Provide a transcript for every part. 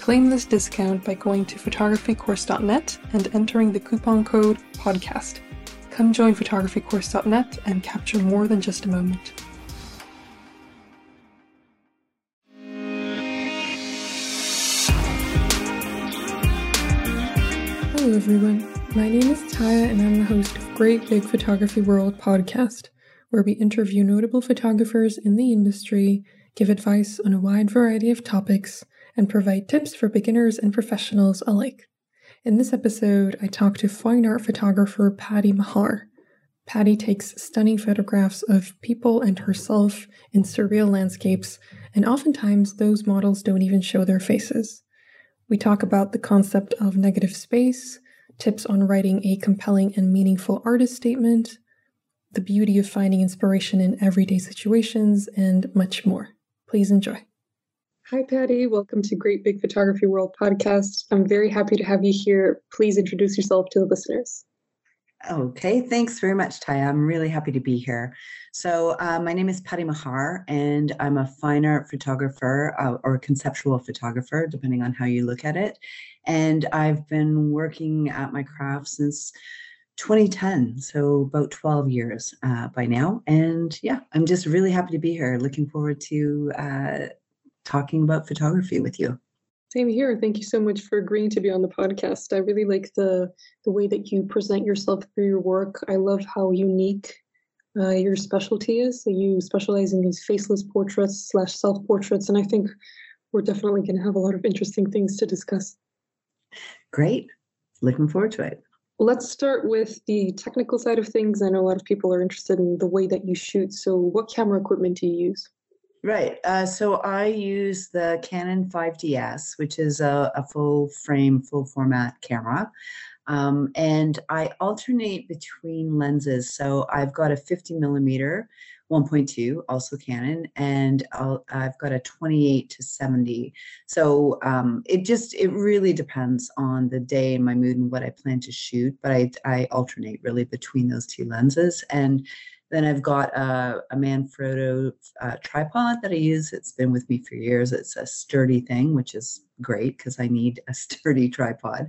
Claim this discount by going to photographycourse.net and entering the coupon code podcast. Come join photographycourse.net and capture more than just a moment. Hello, everyone. My name is Taya, and I'm the host of Great Big Photography World podcast, where we interview notable photographers in the industry, give advice on a wide variety of topics, and provide tips for beginners and professionals alike. In this episode, I talk to fine art photographer Patty Maher. Patty takes stunning photographs of people and herself in surreal landscapes, and oftentimes those models don't even show their faces. We talk about the concept of negative space, tips on writing a compelling and meaningful artist statement, the beauty of finding inspiration in everyday situations, and much more. Please enjoy. Hi, Patty. Welcome to Great Big Photography World podcast. I'm very happy to have you here. Please introduce yourself to the listeners. Okay, thanks very much, Ty. I'm really happy to be here. So, uh, my name is Patty Maher, and I'm a fine art photographer uh, or conceptual photographer, depending on how you look at it. And I've been working at my craft since 2010, so about 12 years uh, by now. And yeah, I'm just really happy to be here. Looking forward to uh, talking about photography with you. Same here. Thank you so much for agreeing to be on the podcast. I really like the the way that you present yourself through your work. I love how unique uh, your specialty is. So you specialize in these faceless portraits slash self portraits, and I think we're definitely going to have a lot of interesting things to discuss. Great. Looking forward to it. Let's start with the technical side of things. I know a lot of people are interested in the way that you shoot. So, what camera equipment do you use? Right. Uh, so I use the Canon 5DS, which is a, a full frame, full format camera. Um, and I alternate between lenses. So I've got a 50 millimeter 1.2, also Canon, and i have got a 28 to 70. So um, it just it really depends on the day and my mood and what I plan to shoot. But I I alternate really between those two lenses and. Then I've got a, a Manfrotto uh, tripod that I use. It's been with me for years. It's a sturdy thing, which is great because I need a sturdy tripod.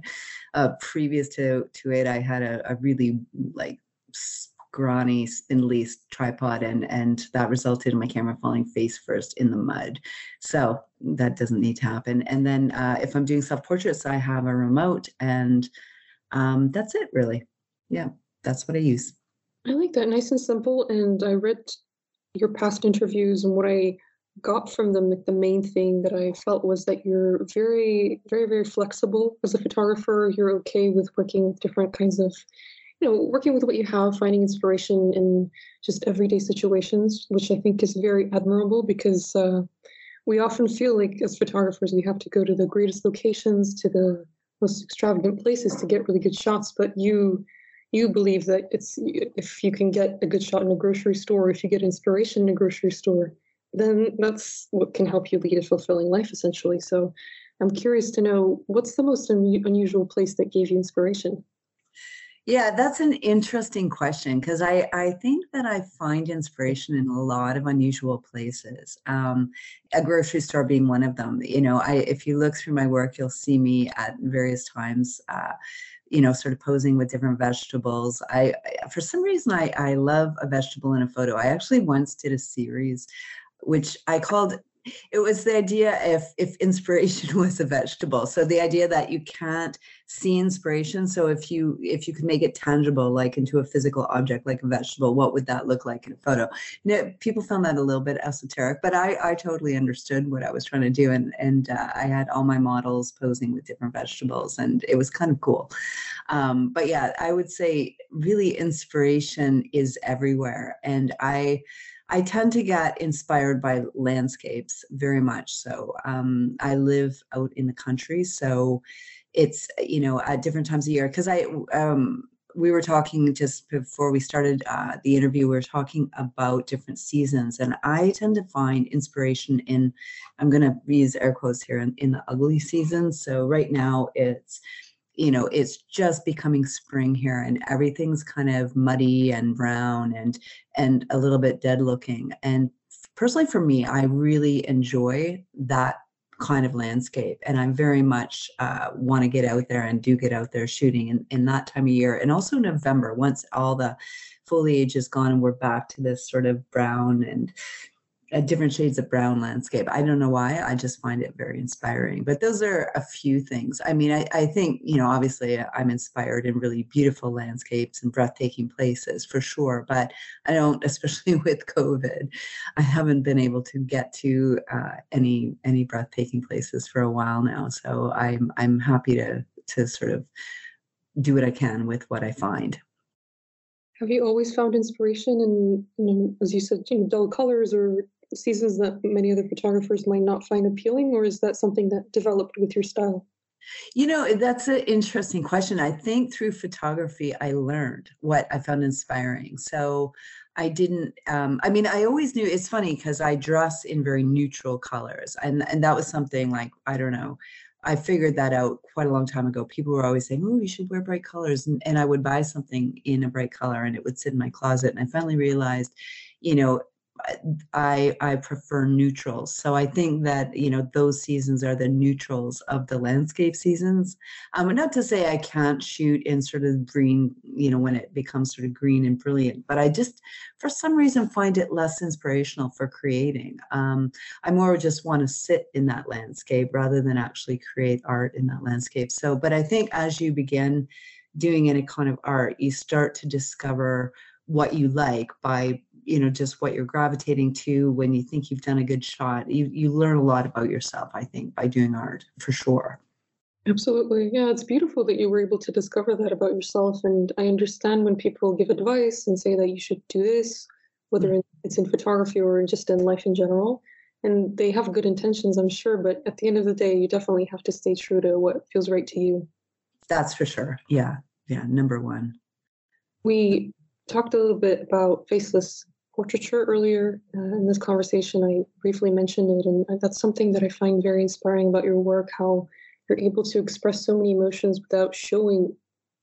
Uh, previous to to it, I had a, a really like scrawny, spindly tripod, and and that resulted in my camera falling face first in the mud. So that doesn't need to happen. And then uh, if I'm doing self portraits, I have a remote, and um, that's it really. Yeah, that's what I use. I like that, nice and simple. And I read your past interviews, and what I got from them, like the main thing that I felt was that you're very, very, very flexible as a photographer. You're okay with working with different kinds of you know, working with what you have, finding inspiration in just everyday situations, which I think is very admirable because uh, we often feel like as photographers we have to go to the greatest locations, to the most extravagant places to get really good shots. But you you believe that it's if you can get a good shot in a grocery store, if you get inspiration in a grocery store, then that's what can help you lead a fulfilling life essentially. So I'm curious to know what's the most un- unusual place that gave you inspiration? Yeah, that's an interesting question because I, I think that I find inspiration in a lot of unusual places. Um, a grocery store being one of them. You know, I if you look through my work, you'll see me at various times. Uh, you know, sort of posing with different vegetables. I, I for some reason I I love a vegetable in a photo. I actually once did a series which I called it was the idea if if inspiration was a vegetable. So the idea that you can't see inspiration. So if you if you could make it tangible like into a physical object like a vegetable what would that look like in a photo? Know, people found that a little bit esoteric but i i totally understood what i was trying to do. And and uh, i had all my models posing with different vegetables and it was kind of cool. Um, but yeah i would say really inspiration is everywhere. And i I tend to get inspired by landscapes very much. So um, I live out in the country, so it's you know at different times of year because I um, we were talking just before we started uh, the interview. We were talking about different seasons, and I tend to find inspiration in. I'm going to use air quotes here in, in the ugly season. So right now it's you know it's just becoming spring here and everything's kind of muddy and brown and and a little bit dead looking. And personally for me i really enjoy that kind of landscape and i very much uh, want to get out there and do get out there shooting in, in that time of year. And also november once all the foliage is gone and we're back to this sort of brown and different shades of brown landscape. I don't know why. I just find it very inspiring. But those are a few things. I mean, I, I think, you know, obviously I'm inspired in really beautiful landscapes and breathtaking places for sure. But I don't, especially with COVID, I haven't been able to get to uh, any any breathtaking places for a while now. So I'm I'm happy to to sort of do what I can with what I find. Have you always found inspiration in, you know, as you said, you know, dull colors or seasons that many other photographers might not find appealing, or is that something that developed with your style? You know, that's an interesting question. I think through photography, I learned what I found inspiring. So I didn't, um, I mean, I always knew it's funny because I dress in very neutral colors. And, and that was something like, I don't know, I figured that out quite a long time ago. People were always saying, Oh, you should wear bright colors. And, and I would buy something in a bright color and it would sit in my closet. And I finally realized, you know, I I prefer neutrals. So I think that you know those seasons are the neutrals of the landscape seasons. Um, not to say I can't shoot in sort of green, you know, when it becomes sort of green and brilliant, but I just for some reason find it less inspirational for creating. Um, I more just want to sit in that landscape rather than actually create art in that landscape. So, but I think as you begin doing any kind of art, you start to discover what you like by you know just what you're gravitating to when you think you've done a good shot. You you learn a lot about yourself i think by doing art for sure. Absolutely. Yeah it's beautiful that you were able to discover that about yourself and i understand when people give advice and say that you should do this whether mm. it's in photography or just in life in general and they have good intentions i'm sure but at the end of the day you definitely have to stay true to what feels right to you. That's for sure. Yeah. Yeah number one. We talked a little bit about faceless portraiture earlier uh, in this conversation. I briefly mentioned it, and that's something that I find very inspiring about your work how you're able to express so many emotions without showing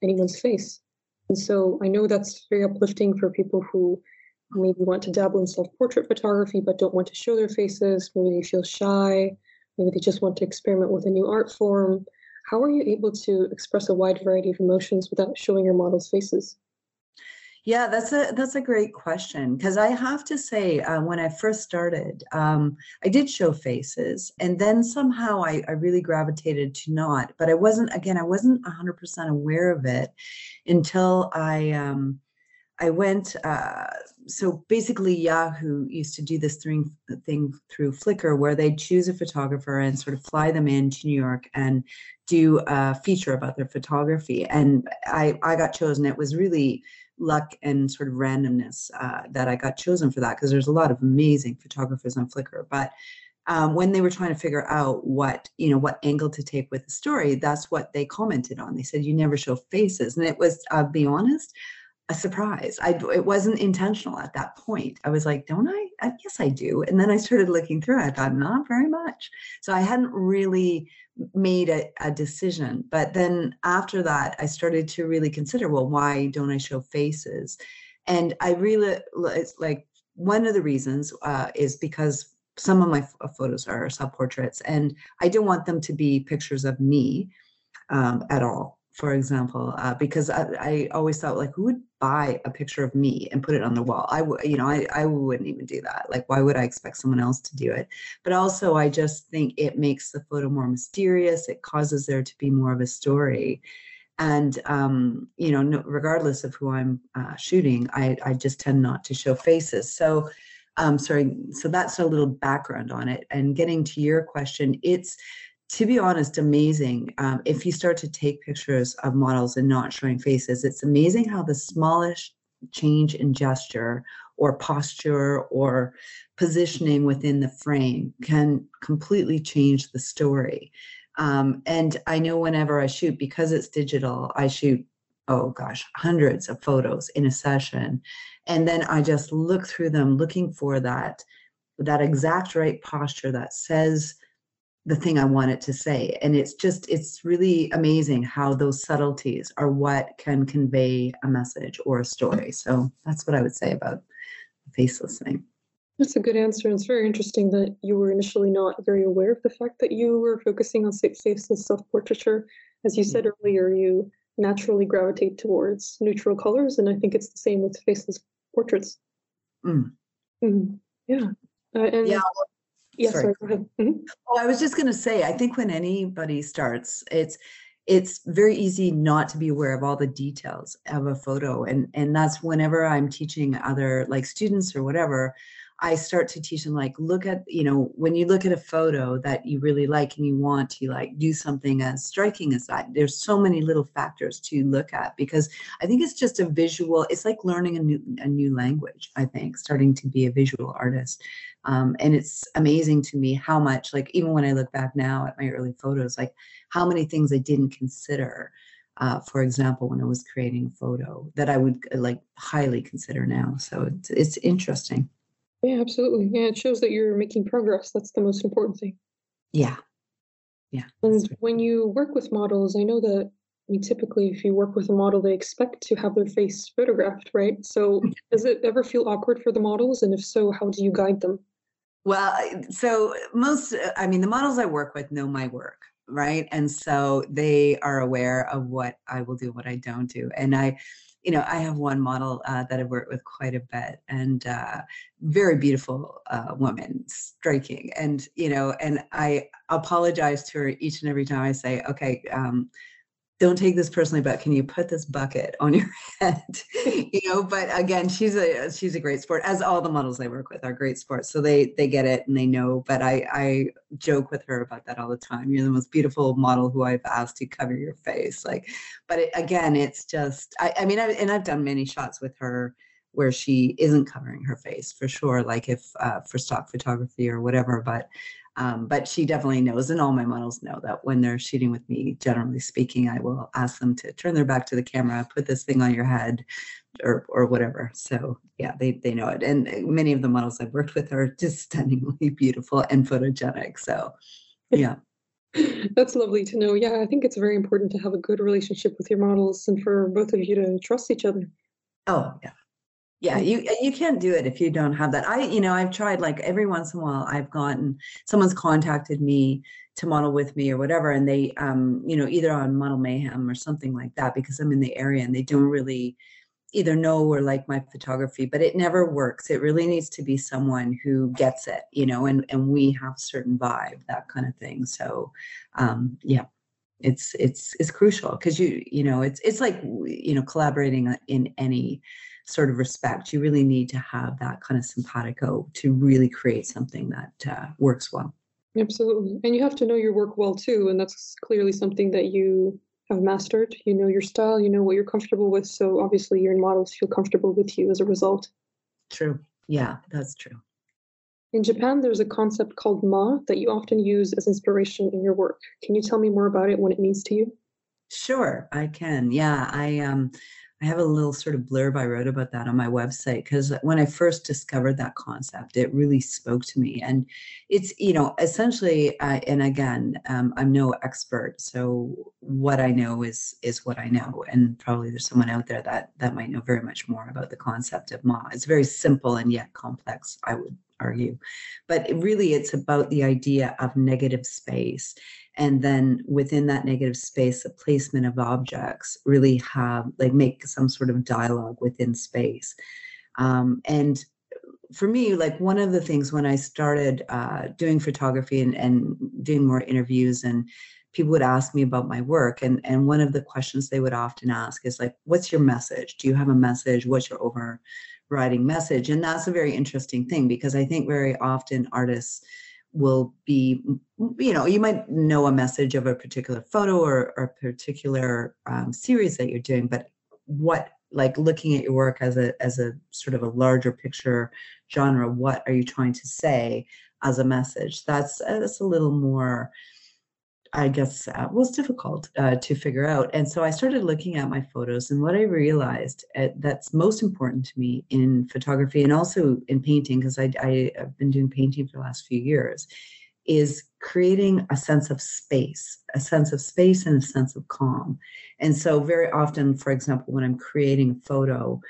anyone's face. And so I know that's very uplifting for people who maybe want to dabble in self portrait photography but don't want to show their faces. Maybe they feel shy. Maybe they just want to experiment with a new art form. How are you able to express a wide variety of emotions without showing your models' faces? Yeah, that's a that's a great question because I have to say uh, when I first started, um, I did show faces, and then somehow I, I really gravitated to not. But I wasn't again, I wasn't hundred percent aware of it until I um, I went. Uh, so basically, Yahoo used to do this thing thing through Flickr where they choose a photographer and sort of fly them in to New York and do a feature about their photography. And I I got chosen. It was really luck and sort of randomness uh, that I got chosen for that because there's a lot of amazing photographers on Flickr. But um, when they were trying to figure out what you know what angle to take with the story, that's what they commented on. They said you never show faces, and it was I'll be honest. A surprise. I it wasn't intentional at that point. I was like, don't I? I yes, I do. And then I started looking through. I thought, not very much. So I hadn't really made a, a decision. But then after that, I started to really consider, well, why don't I show faces? And I really it's like one of the reasons uh, is because some of my photos are self portraits, and I don't want them to be pictures of me um, at all for example, uh, because I, I, always thought like, who would buy a picture of me and put it on the wall? I would, you know, I, I wouldn't even do that. Like, why would I expect someone else to do it? But also, I just think it makes the photo more mysterious. It causes there to be more of a story. And, um, you know, no, regardless of who I'm uh, shooting, I, I just tend not to show faces. So, um, sorry, so that's a little background on it. And getting to your question, it's, to be honest, amazing. Um, if you start to take pictures of models and not showing faces, it's amazing how the smallest change in gesture or posture or positioning within the frame can completely change the story. Um, and I know whenever I shoot, because it's digital, I shoot, oh gosh, hundreds of photos in a session. And then I just look through them looking for that, that exact right posture that says, the thing I want it to say. And it's just, it's really amazing how those subtleties are what can convey a message or a story. So that's what I would say about the faceless thing. That's a good answer. It's very interesting that you were initially not very aware of the fact that you were focusing on faceless self portraiture. As you said earlier, you naturally gravitate towards neutral colors, and I think it's the same with faceless portraits. Mm. Mm. Yeah. Uh, and yeah, Yes, sorry. sorry mm-hmm. Oh, I was just going to say, I think when anybody starts, it's it's very easy not to be aware of all the details of a photo, and and that's whenever I'm teaching other like students or whatever. I start to teach them like look at you know when you look at a photo that you really like and you want to like do something as striking as that there's so many little factors to look at because I think it's just a visual it's like learning a new a new language I think starting to be a visual artist um, and it's amazing to me how much like even when I look back now at my early photos like how many things I didn't consider uh, for example, when I was creating a photo that I would like highly consider now. So it's, it's interesting. Yeah, absolutely. Yeah, it shows that you're making progress. That's the most important thing. Yeah. Yeah. And when you work with models, I know that I mean, typically, if you work with a model, they expect to have their face photographed, right? So, does it ever feel awkward for the models? And if so, how do you guide them? Well, so most, I mean, the models I work with know my work, right? And so they are aware of what I will do, what I don't do. And I, you know, I have one model uh, that I've worked with quite a bit, and uh, very beautiful uh, woman, striking, and you know, and I apologize to her each and every time I say, okay, um, don't take this personally, but can you put this bucket on your head? you know, but again, she's a she's a great sport, as all the models I work with are great sports. So they they get it and they know. But I I joke with her about that all the time. You're the most beautiful model who I've asked to cover your face. Like, but it, again, it's just I, I mean, I, and I've done many shots with her where she isn't covering her face for sure like if uh, for stock photography or whatever but um, but she definitely knows, and all my models know that when they're shooting with me, generally speaking, I will ask them to turn their back to the camera, put this thing on your head, or or whatever. So yeah, they they know it. And many of the models I've worked with are just stunningly beautiful and photogenic. So yeah. That's lovely to know. Yeah, I think it's very important to have a good relationship with your models and for both of you to trust each other. Oh, yeah yeah you you can't do it if you don't have that. I you know i've tried like every once in a while i've gotten someone's contacted me to model with me or whatever and they um you know either on model mayhem or something like that because i'm in the area and they don't really either know or like my photography but it never works. It really needs to be someone who gets it you know and and we have certain vibe that kind of thing. So um yeah it's it's it's crucial because you you know it's it's like you know collaborating in any sort of respect. You really need to have that kind of simpatico to really create something that uh, works well. Absolutely. And you have to know your work well too. And that's clearly something that you have mastered. You know your style, you know what you're comfortable with. So obviously your models feel comfortable with you as a result. True. Yeah, that's true. In Japan, there's a concept called ma that you often use as inspiration in your work. Can you tell me more about it, what it means to you? Sure, I can. Yeah, I um I have a little sort of blurb I wrote about that on my website because when I first discovered that concept, it really spoke to me. And it's, you know, essentially, uh, and again, um, I'm no expert, so what I know is is what I know. And probably there's someone out there that that might know very much more about the concept of Ma. It's very simple and yet complex, I would argue. But really, it's about the idea of negative space. And then within that negative space the placement of objects really have like make some sort of dialogue within space. Um, and for me like one of the things when i started uh, doing photography and, and doing more interviews and people would ask me about my work and and one of the questions they would often ask is like what's your message? Do you have a message? What's your overriding message and that's a very interesting thing because i think very often artists will be you know you might know a message of a particular photo or, or a particular um, series that you're doing but what like looking at your work as a as a sort of a larger picture genre what are you trying to say as a message? That's that's a little more I guess uh, was difficult uh, to figure out. And so I started looking at my photos, and what I realized uh, that's most important to me in photography and also in painting, because I, I, have been doing painting for the last few years, is creating a sense of space, a sense of space and a sense of calm. And so, very often, for example, when I'm creating a photo,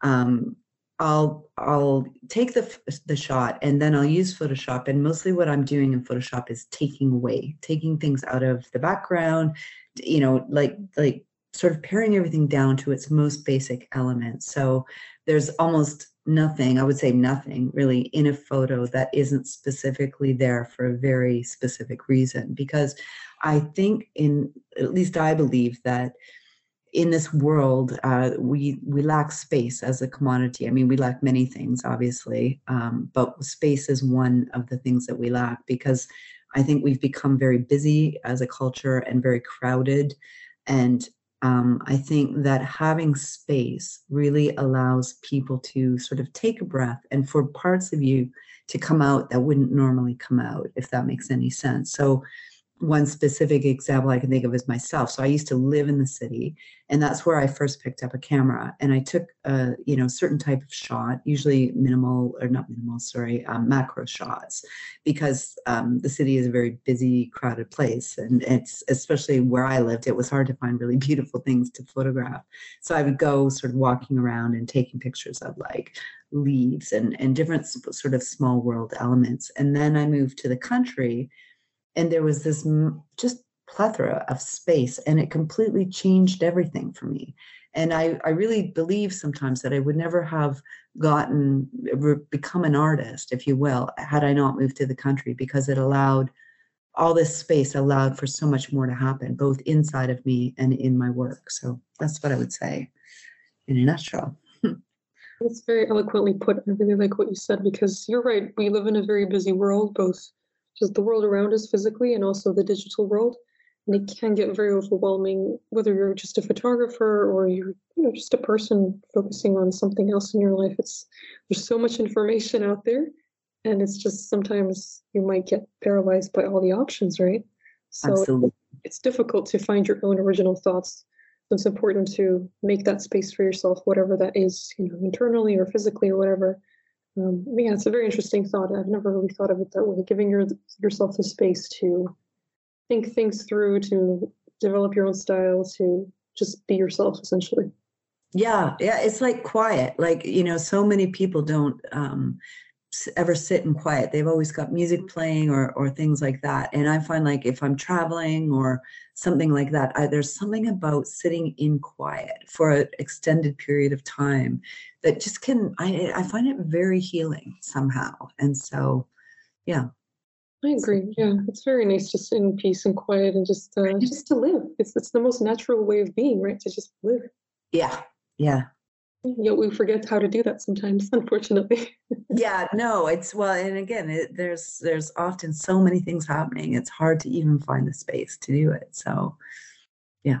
um, I'll I'll take the the shot and then I'll use Photoshop and mostly what I'm doing in Photoshop is taking away, taking things out of the background, you know, like like sort of paring everything down to its most basic elements. So there's almost nothing, I would say nothing really in a photo that isn't specifically there for a very specific reason because I think in at least I believe that in this world, uh, we we lack space as a commodity. I mean, we lack many things, obviously, um, but space is one of the things that we lack because I think we've become very busy as a culture and very crowded, and um, I think that having space really allows people to sort of take a breath and for parts of you to come out that wouldn't normally come out, if that makes any sense. So one specific example I can think of is myself. So I used to live in the city, and that's where I first picked up a camera. And I took a you know certain type of shot, usually minimal or not minimal, sorry, um, macro shots, because um, the city is a very busy, crowded place, and it's especially where I lived, it was hard to find really beautiful things to photograph. So I would go sort of walking around and taking pictures of like leaves and and different sort of small world elements. And then I moved to the country and there was this just plethora of space and it completely changed everything for me. And I, I really believe sometimes that i would never have gotten become an artist if you will had i not moved to the country because it allowed all this space allowed for so much more to happen both inside of me and in my work. So that's what i would say in a nutshell. That's very eloquently put. I really like what you said because you're right we live in a very busy world both just the world around us physically and also the digital world. And it can get very overwhelming, whether you're just a photographer or you're you know, just a person focusing on something else in your life. It's there's so much information out there, and it's just sometimes you might get paralyzed by all the options, right? So Absolutely. it's difficult to find your own original thoughts. So it's important to make that space for yourself, whatever that is, you know, internally or physically or whatever. Um, yeah, it's a very interesting thought. I've never really thought of it that way. Giving your, yourself the space to think things through, to develop your own style, to just be yourself, essentially. Yeah, yeah, it's like quiet. Like you know, so many people don't um, ever sit in quiet. They've always got music playing or or things like that. And I find like if I'm traveling or something like that, I, there's something about sitting in quiet for an extended period of time that just can. I I find it very healing somehow. And so, yeah. I agree. Yeah, it's very nice to sit in peace and quiet and just uh, just to live. It's it's the most natural way of being, right? To just live. Yeah, yeah, Yet we forget how to do that sometimes, unfortunately. yeah, no, it's well, and again, it, there's there's often so many things happening. It's hard to even find the space to do it. So, yeah.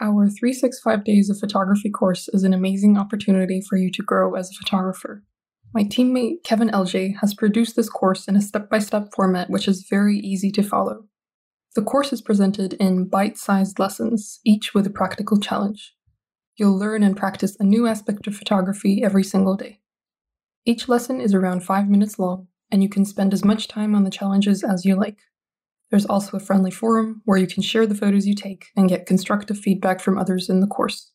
Our 365 Days of Photography course is an amazing opportunity for you to grow as a photographer. My teammate Kevin LJ has produced this course in a step by step format which is very easy to follow. The course is presented in bite sized lessons, each with a practical challenge. You'll learn and practice a new aspect of photography every single day. Each lesson is around five minutes long, and you can spend as much time on the challenges as you like. There's also a friendly forum where you can share the photos you take and get constructive feedback from others in the course.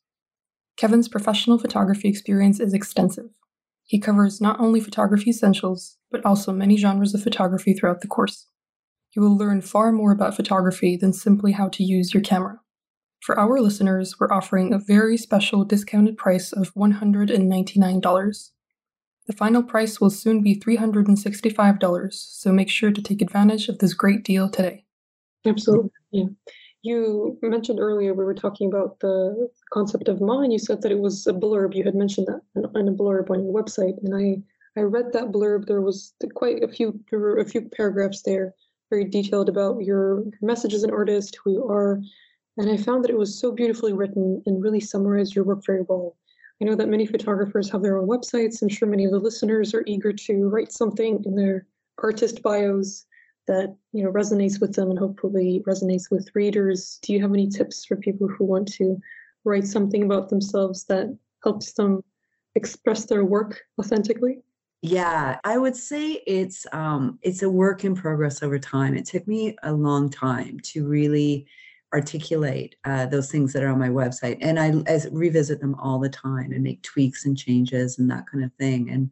Kevin's professional photography experience is extensive. He covers not only photography essentials, but also many genres of photography throughout the course. You will learn far more about photography than simply how to use your camera. For our listeners, we're offering a very special discounted price of $199. The final price will soon be $365, so make sure to take advantage of this great deal today. Absolutely. Yeah. You mentioned earlier we were talking about the concept of and you said that it was a blurb. You had mentioned that in a blurb on your website, and I I read that blurb. There was quite a few a few paragraphs there, very detailed about your message as an artist, who you are, and I found that it was so beautifully written and really summarized your work very well. I know that many photographers have their own websites. I'm sure many of the listeners are eager to write something in their artist bios that you know resonates with them and hopefully resonates with readers. Do you have any tips for people who want to write something about themselves that helps them express their work authentically? Yeah i would say it's um it's a work in progress over time. It took me a long time to really articulate uh, those things that are on my website and I, I revisit them all the time and make tweaks and changes and that kind of thing and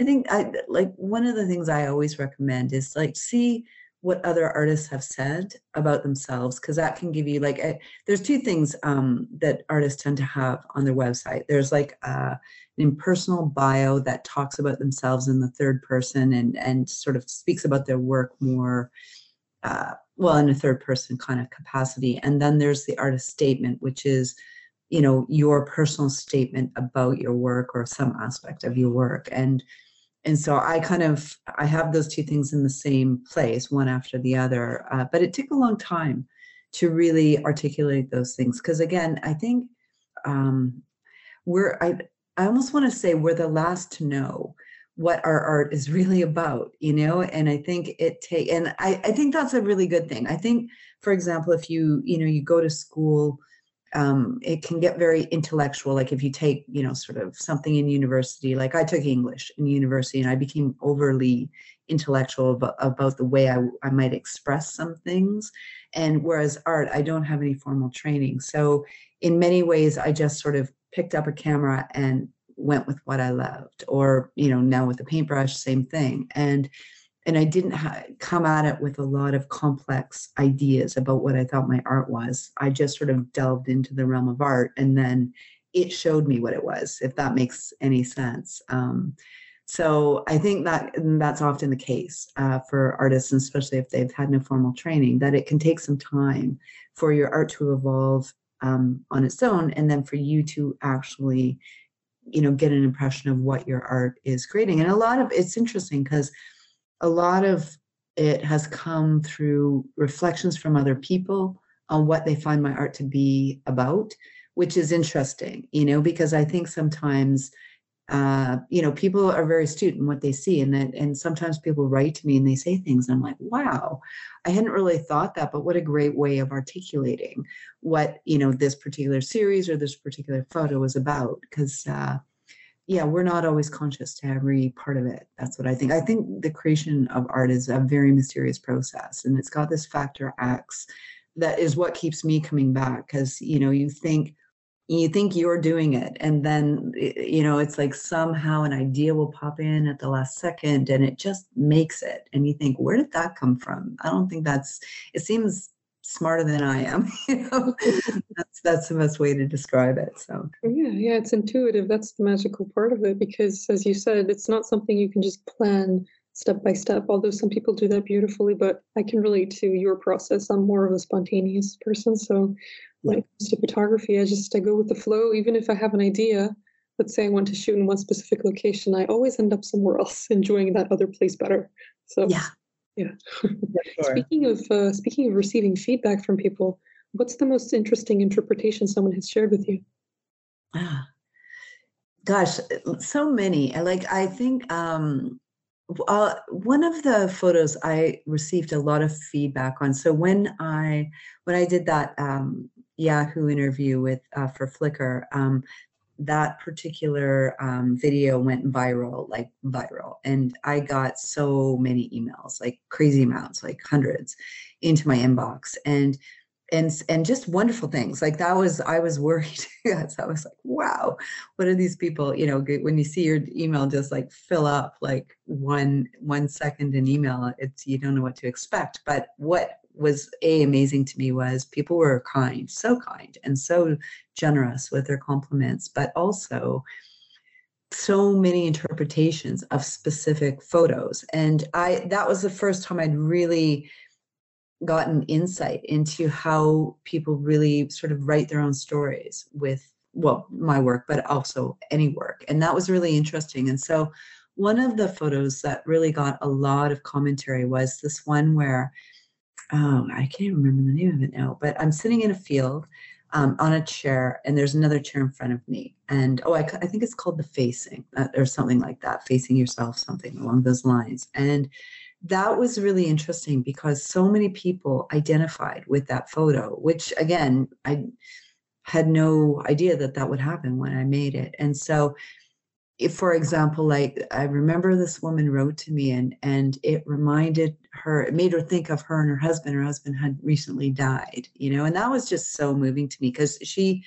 I think I like one of the things I always recommend is like see what other artists have said about themselves because that can give you like a, there's two things um, that artists tend to have on their website. There's like uh, an impersonal bio that talks about themselves in the third person and and sort of speaks about their work more. Uh, well, in a third person kind of capacity, and then there's the artist statement, which is you know your personal statement about your work or some aspect of your work. And and so i kind of i have those two things in the same place one after the other. Uh, but it took a long time to really articulate those things. Because again i think um, we're i i almost want to say we're the last to know what our art is really about you know and i think it take and i i think that's a really good thing i think for example if you you know you go to school um, it can get very intellectual. Like if you take, you know, sort of something in university, like I took English in university and I became overly intellectual about, about the way I, I might express some things. And whereas art, I don't have any formal training. So in many ways, I just sort of picked up a camera and went with what I loved. Or, you know, now with the paintbrush, same thing. And and I didn't ha- come at it with a lot of complex ideas about what I thought my art was. I just sort of delved into the realm of art, and then it showed me what it was, if that makes any sense. Um, so I think that that's often the case uh, for artists, and especially if they've had no formal training, that it can take some time for your art to evolve um, on its own, and then for you to actually, you know, get an impression of what your art is creating. And a lot of it's interesting because a lot of it has come through reflections from other people on what they find my art to be about, which is interesting, you know, because I think sometimes, uh, you know, people are very astute in what they see, and that, and sometimes people write to me and they say things, and I'm like, wow, I hadn't really thought that, but what a great way of articulating what you know this particular series or this particular photo is about, because. Uh, yeah, we're not always conscious to every part of it. That's what I think. I think the creation of art is a very mysterious process and it's got this factor X that is what keeps me coming back because you know you think you think you're doing it and then you know it's like somehow an idea will pop in at the last second and it just makes it and you think where did that come from? I don't think that's it seems smarter than i am you know? That's that's the best way to describe it so. Yeah yeah it's intuitive that's the magical part of it because as you said it's not something you can just plan step by step although some people do that beautifully but i can relate to your process i'm more of a spontaneous person so when it comes to photography, I just I go with the flow. Even if I have an idea, let's say I want to shoot in one specific location, I always end up somewhere else, enjoying that other place better. So yeah, yeah. Sure. speaking of uh, speaking of receiving feedback from people, what's the most interesting interpretation someone has shared with you? Ah, gosh, so many. Like I think um, uh, one of the photos I received a lot of feedback on. So when I when I did that um, Yahoo interview with uh, for Flickr, um, that particular um, video went viral, like viral, and I got so many emails, like crazy amounts, like hundreds, into my inbox, and and and just wonderful things. Like that was I was worried. yes, I was like, wow, what are these people? You know, when you see your email just like fill up like one one second in email, it's you don't know what to expect. But what was a amazing to me was people were kind, so kind and so generous with their compliments, but also so many interpretations of specific photos. And I that was the first time I'd really gotten insight into how people really sort of write their own stories with well my work but also any work and that was really interesting and so one of the photos that really got a lot of commentary was this one where oh, I can't remember the name of it now, but I'm sitting in a field um, on a chair, and there's another chair in front of me. And oh, I, I think it's called the facing uh, or something like that, facing yourself, something along those lines. And that was really interesting because so many people identified with that photo, which again, I had no idea that that would happen when I made it. And so if, for example, like I remember this woman wrote to me and and it reminded her, it made her think of her and her husband. Her husband had recently died, you know, and that was just so moving to me because she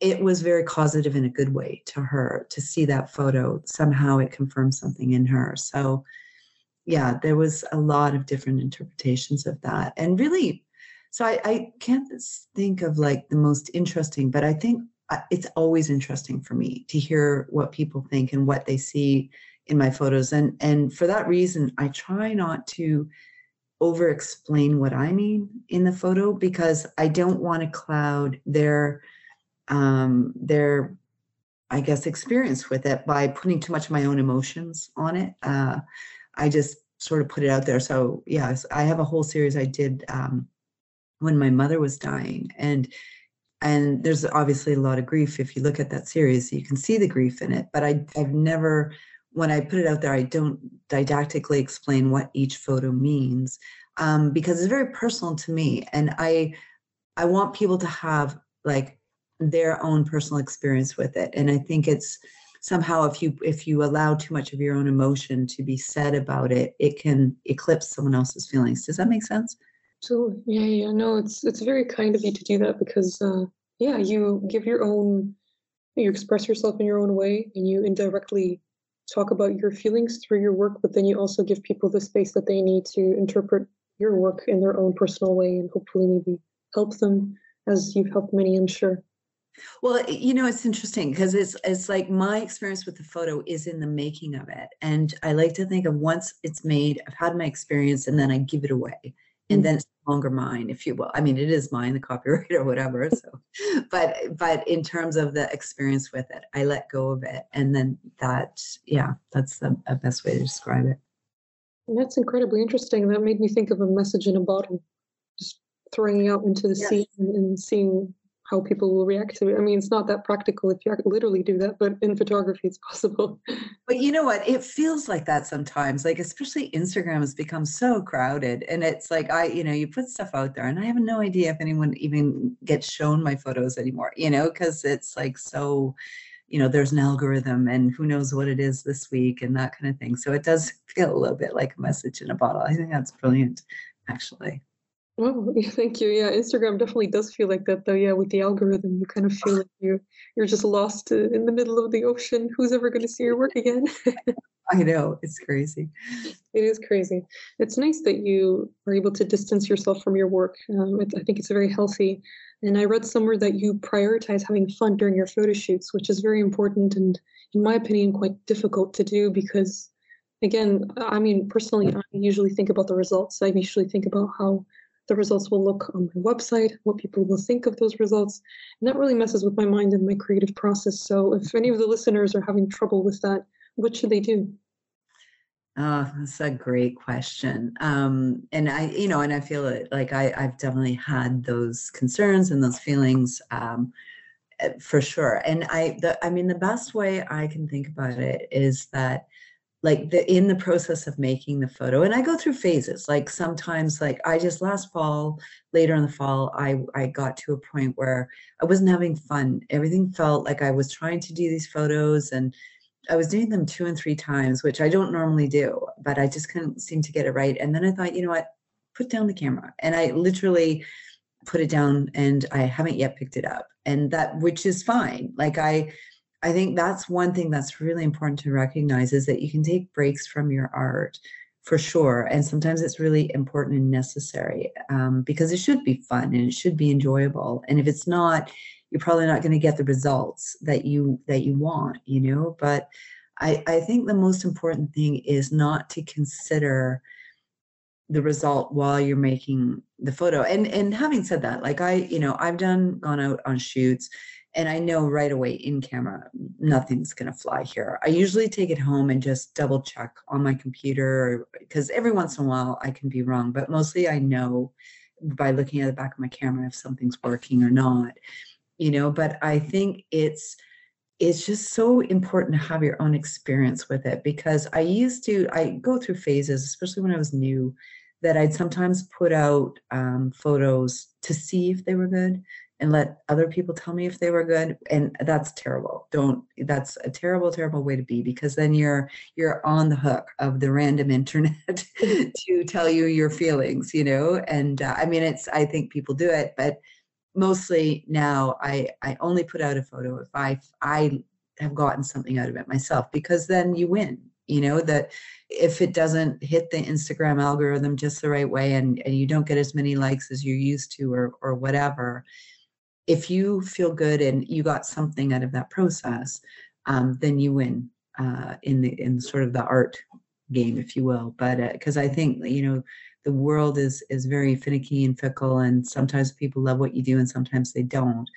it was very causative in a good way to her to see that photo. Somehow it confirmed something in her. So yeah, there was a lot of different interpretations of that. And really, so I, I can't think of like the most interesting, but I think it's always interesting for me to hear what people think and what they see in my photos. And and for that reason i try not to over explain what i mean in the photo because i don't want to cloud their um their i guess experience with it by putting too much of my own emotions on it. Uh i just sort of put it out there. So yes i have a whole series i did um when my mother was dying and and there's obviously a lot of grief. If you look at that series you can see the grief in it but I, i've never when i put it out there i don't didactically explain what each photo means um, because it's very personal to me. And i i want people to have like their own personal experience with it. And i think it's somehow if you if you allow too much of your own emotion to be said about it it can eclipse someone else's feelings. Does that make sense Absolutely. Yeah, yeah. No, it's it's very kind of you to do that because uh yeah, you give your own you express yourself in your own way and you indirectly talk about your feelings through your work, but then you also give people the space that they need to interpret your work in their own personal way and hopefully maybe help them as you've helped many, I'm sure. Well, you know, it's interesting because it's it's like my experience with the photo is in the making of it. And I like to think of once it's made, I've had my experience and then I give it away and mm. then it's no longer mine if you will. I mean it is mine the copyright or whatever so but but in terms of the experience with it i let go of it and then that yeah that's the best way to describe it. That's incredibly interesting that made me think of a message in a bottle just throwing it out into the yes. sea and, and seeing how people will react to it. I mean, it's not that practical if you literally do that, but in photography, it's possible. But you know what? It feels like that sometimes. Like, especially Instagram has become so crowded, and it's like I, you know, you put stuff out there, and I have no idea if anyone even gets shown my photos anymore. You know, because it's like so. You know, there's an algorithm, and who knows what it is this week, and that kind of thing. So it does feel a little bit like a message in a bottle. I think that's brilliant, actually. Oh, thank you. Yeah, Instagram definitely does feel like that, though. Yeah, with the algorithm, you kind of feel like you you're just lost uh, in the middle of the ocean. Who's ever going to see your work again? I know it's crazy. It is crazy. It's nice that you are able to distance yourself from your work. Um, it, I think it's very healthy. And I read somewhere that you prioritize having fun during your photo shoots, which is very important and, in my opinion, quite difficult to do because, again, I mean, personally, I usually think about the results. I usually think about how the results will look on my website, what people will think of those results. And that really messes with my mind and my creative process. So if any of the listeners are having trouble with that, what should they do? Oh, that's a great question. Um, and I, you know, and I feel it like I, I've definitely had those concerns and those feelings um, eh, for sure. And I, the, I mean, the best way I can think about it is that like the in the process of making the photo and i go through phases. Like sometimes like i just last fall later in the fall i i got to a point where i wasn't having fun. Everything felt like i was trying to do these photos and i was doing them two and three times which i don't normally do but i just couldn't seem to get it right. And then i thought you know what? Put down the camera. And i literally put it down and i haven't yet picked it up. And that which is fine. Like i I think that's one thing that's really important to recognize is that you can take breaks from your art for sure. And sometimes it's really important and necessary um, because it should be fun and it should be enjoyable. And if it's not, you're probably not going to get the results that you that you want, you know. But I, I think the most important thing is not to consider the result while you're making the photo. And and having said that, like I, you know, I've done gone out on shoots and I know right away in camera, nothing's going to fly here. I usually take it home and just double check on my computer because every once in a while I can be wrong, but mostly I know by looking at the back of my camera if something's working or not, you know. But I think it's it's just so important to have your own experience with it because I used to I go through phases, especially when I was new, that I'd sometimes put out um, photos to see if they were good and let other people tell me if they were good and that's terrible. Don't that's a terrible terrible way to be because then you're you're on the hook of the random internet to tell you your feelings you know? And uh, i mean it's i think people do it but mostly now i i only put out a photo if i i have gotten something out of it myself because then you win you know? That if it doesn't hit the instagram algorithm just the right way and, and you don't get as many likes as you're used to or or whatever if you feel good and you got something out of that process, um, then you win uh, in the in sort of the art game, if you will. But because uh, I think you know the world is is very finicky and fickle, and sometimes people love what you do and sometimes they don't.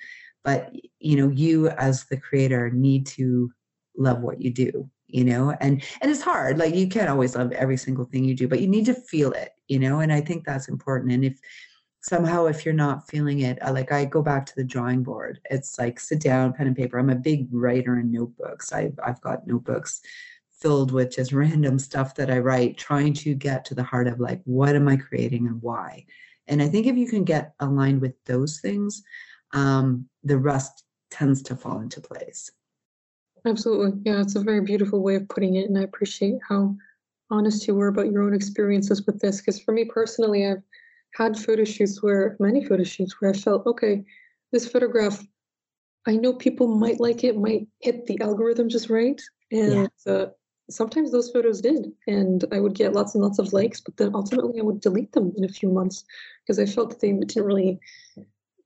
But you know, you as the creator need to love what you do you know and and it's hard like you can't always love every single thing you do but you need to feel it you know and i think that's important and if somehow if you're not feeling it like i go back to the drawing board. It's like sit down pen and paper. I'm a big writer in notebooks. I've, I've got notebooks filled with just random stuff that i write trying to get to the heart of like what am i creating and why? And i think if you can get aligned with those things um, the rest tends to fall into place. Absolutely. Yeah it's a very beautiful way of putting it and i appreciate how honest you were about your own experiences with this because for me personally i've had photo shoots where many photo shoots where I felt, okay, this photograph, I know people might like it, might hit the algorithm just right. And yeah. uh, sometimes those photos did. And I would get lots and lots of likes, but then ultimately I would delete them in a few months because I felt that they didn't really,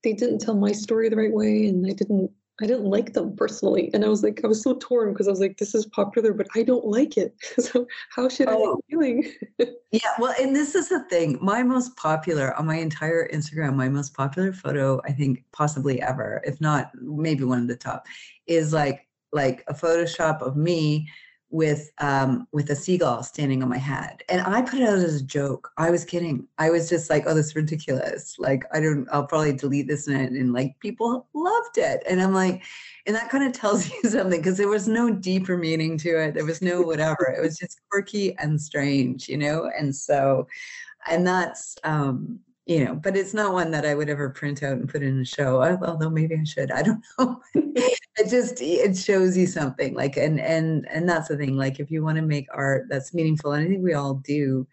they didn't tell my story the right way. And I didn't I didn't like them personally. And I was like, I was so torn because I was like, this is popular, but I don't like it. so how should oh. I be oh. feeling? yeah, well, and this is the thing. My most popular on my entire Instagram, my most popular photo, I think possibly ever, if not maybe one of the top, is like like a Photoshop of me with um with a seagull standing on my head. And i put it out as a joke. I was kidding. I was just like oh this is ridiculous. Like i don't i'll probably delete this and, and like people loved it. And i'm like and that kind of tells you something because there was no deeper meaning to it. There was no whatever. It was just quirky and strange you know? And so and that's um you know, but it's not one that I would ever print out and put in a show. although maybe I should. I don't know. it just it shows you something like and and and that's the thing. Like if you want to make art that's meaningful, and I think we all do,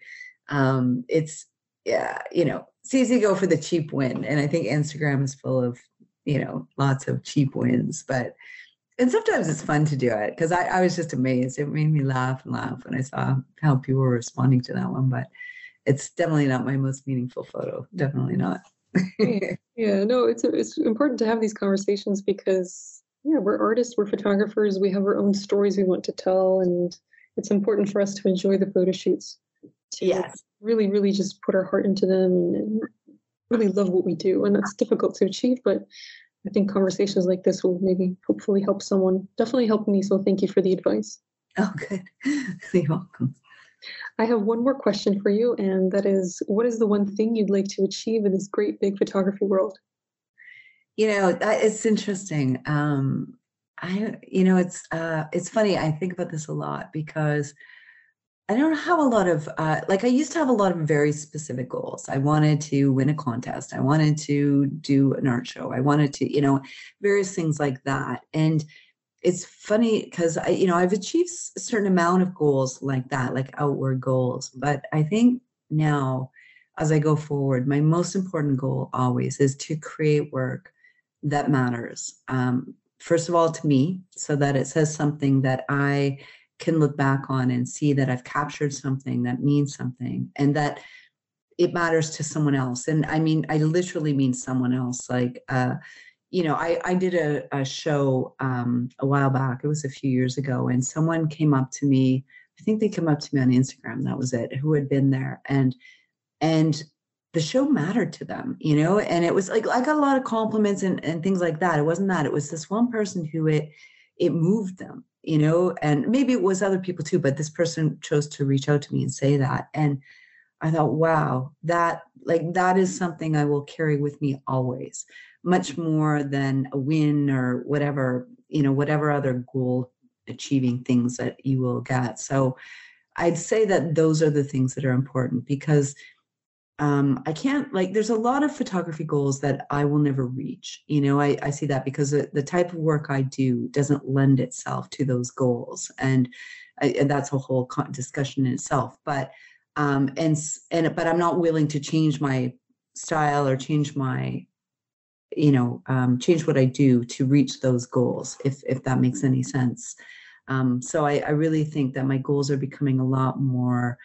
um, it's yeah, you know, it's easy to go for the cheap win. And I think Instagram is full of, you know, lots of cheap wins. But and sometimes it's fun to do it because I, I was just amazed. It made me laugh and laugh when I saw how people were responding to that one. But it's definitely not my most meaningful photo. Definitely not. yeah, no, it's it's important to have these conversations because yeah, we're artists, we're photographers, we have our own stories we want to tell, and it's important for us to enjoy the photo shoots. To yes. Really, really just put our heart into them and really love what we do. And that's difficult to achieve, but I think conversations like this will maybe hopefully help someone. Definitely help me. So thank you for the advice. Oh, good. You're welcome. I have one more question for you, and that is what is the one thing you'd like to achieve in this great big photography world? You know, it's interesting. Um, I, you know, it's uh, it's funny. I think about this a lot because I don't have a lot of uh, like I used to have a lot of very specific goals. I wanted to win a contest. I wanted to do an art show. I wanted to, you know, various things like that. And it's funny because I, you know, I've achieved a certain amount of goals like that, like outward goals. But I think now, as I go forward, my most important goal always is to create work that matters. Um, first of all, to me, so that it says something that I can look back on and see that I've captured something that means something and that it matters to someone else. And I mean, I literally mean someone else. Like, uh, you know, I, I did a, a show um, a while back, it was a few years ago, and someone came up to me. I think they came up to me on Instagram, that was it, who had been there. And and the show mattered to them, you know, and it was like I got a lot of compliments and, and things like that. It wasn't that, it was this one person who it it moved them you know, and maybe it was other people too, but this person chose to reach out to me and say that. And I thought, wow, that like that is something I will carry with me always, much more than a win or whatever, you know, whatever other goal achieving things that you will get. So I'd say that those are the things that are important because um, I can't like there's a lot of photography goals that I will never reach. You know, I, I see that because the, the type of work I do doesn't lend itself to those goals, and, I, and that's a whole discussion in itself. But um, and and but I'm not willing to change my style or change my you know um, change what I do to reach those goals if if that makes any sense. Um, so I, I really think that my goals are becoming a lot more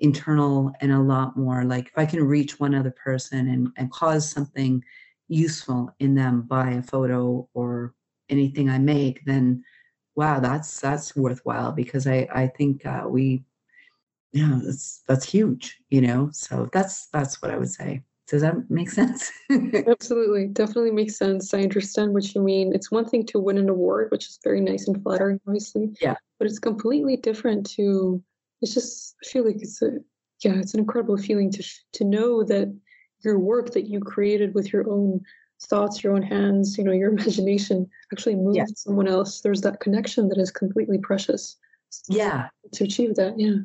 internal and a lot more like if I can reach one other person and, and cause something useful in them by a photo or anything I make, then wow, that's that's worthwhile because I I think uh, we yeah that's that's huge, you know. So that's that's what I would say. Does that make sense? Absolutely, definitely makes sense. I understand what you mean. It's one thing to win an award, which is very nice and flattering, obviously. Yeah. But it's completely different to it's just I feel like it's a yeah, it's an incredible feeling to to know that your work that you created with your own thoughts, your own hands, you know, your imagination actually moved yeah. someone else. There's that connection that is completely precious. Yeah. To achieve that, yeah.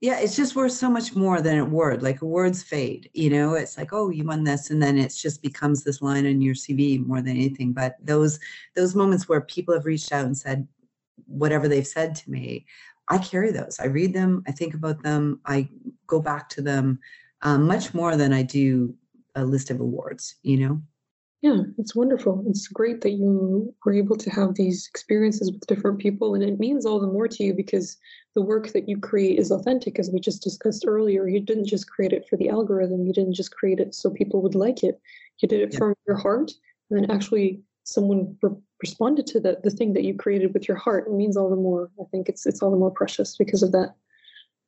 Yeah, it's just worth so much more than a word. Like words fade, you know. It's like, oh, you won this, and then it just becomes this line in your CV more than anything. But those those moments where people have reached out and said whatever they've said to me, I carry those. I read them, I think about them, I go back to them um, much more than I do a list of awards, you know? Yeah, it's wonderful. It's great that you were able to have these experiences with different people, and it means all the more to you because the work that you create is authentic, as we just discussed earlier. You didn't just create it for the algorithm, you didn't just create it so people would like it. You did it yeah. from your heart, and then actually someone re- responded to the, the thing that you created with your heart it means all the more i think it's it's all the more precious because of that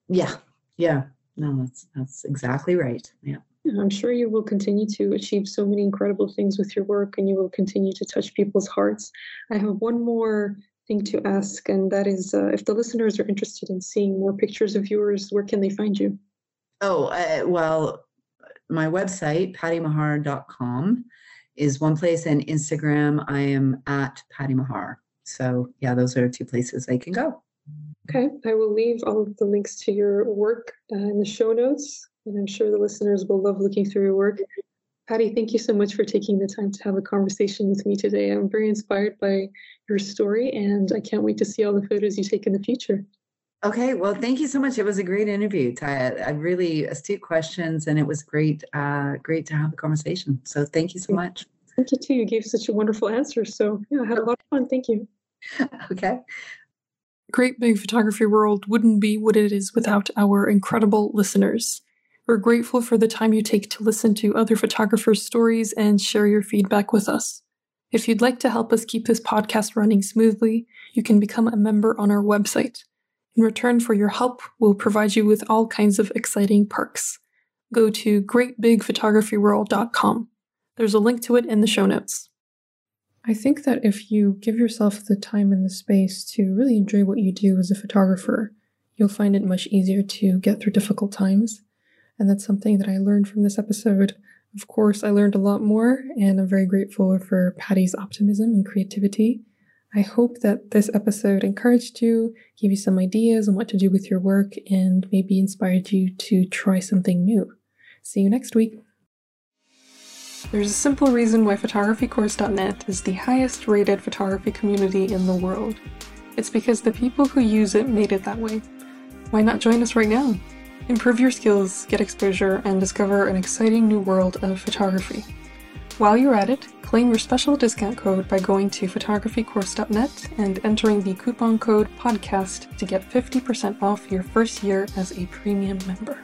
yeah yeah no that's that's exactly right yeah I'm sure you will continue to achieve so many incredible things with your work and you will continue to touch people's hearts. I have one more thing to ask, and that is uh, if the listeners are interested in seeing more pictures of yours, where can they find you? Oh, uh, well, my website, pattymaher.com is one place, and Instagram, I am at Patty Maher. So yeah, those are two places they can go. Okay, I will leave all of the links to your work uh, in the show notes, and I'm sure the listeners will love looking through your work. Patty, thank you so much for taking the time to have a conversation with me today. I'm very inspired by your story, and I can't wait to see all the photos you take in the future. Okay, well, thank you so much. It was a great interview, Taya. I really astute questions, and it was great, uh, great to have a conversation. So, thank you so much. Thank you too. You gave such a wonderful answer. So, yeah, I had a lot of fun. Thank you. okay. Great Big Photography World wouldn't be what it is without our incredible listeners. We're grateful for the time you take to listen to other photographers' stories and share your feedback with us. If you'd like to help us keep this podcast running smoothly, you can become a member on our website. In return for your help, we'll provide you with all kinds of exciting perks. Go to greatbigphotographyworld.com. There's a link to it in the show notes. I think that if you give yourself the time and the space to really enjoy what you do as a photographer, you'll find it much easier to get through difficult times. And that's something that I learned from this episode. Of course, I learned a lot more, and I'm very grateful for Patty's optimism and creativity. I hope that this episode encouraged you, gave you some ideas on what to do with your work, and maybe inspired you to try something new. See you next week. There's a simple reason why photographycourse.net is the highest rated photography community in the world. It's because the people who use it made it that way. Why not join us right now? Improve your skills, get exposure, and discover an exciting new world of photography. While you're at it, claim your special discount code by going to photographycourse.net and entering the coupon code PODCAST to get 50% off your first year as a premium member.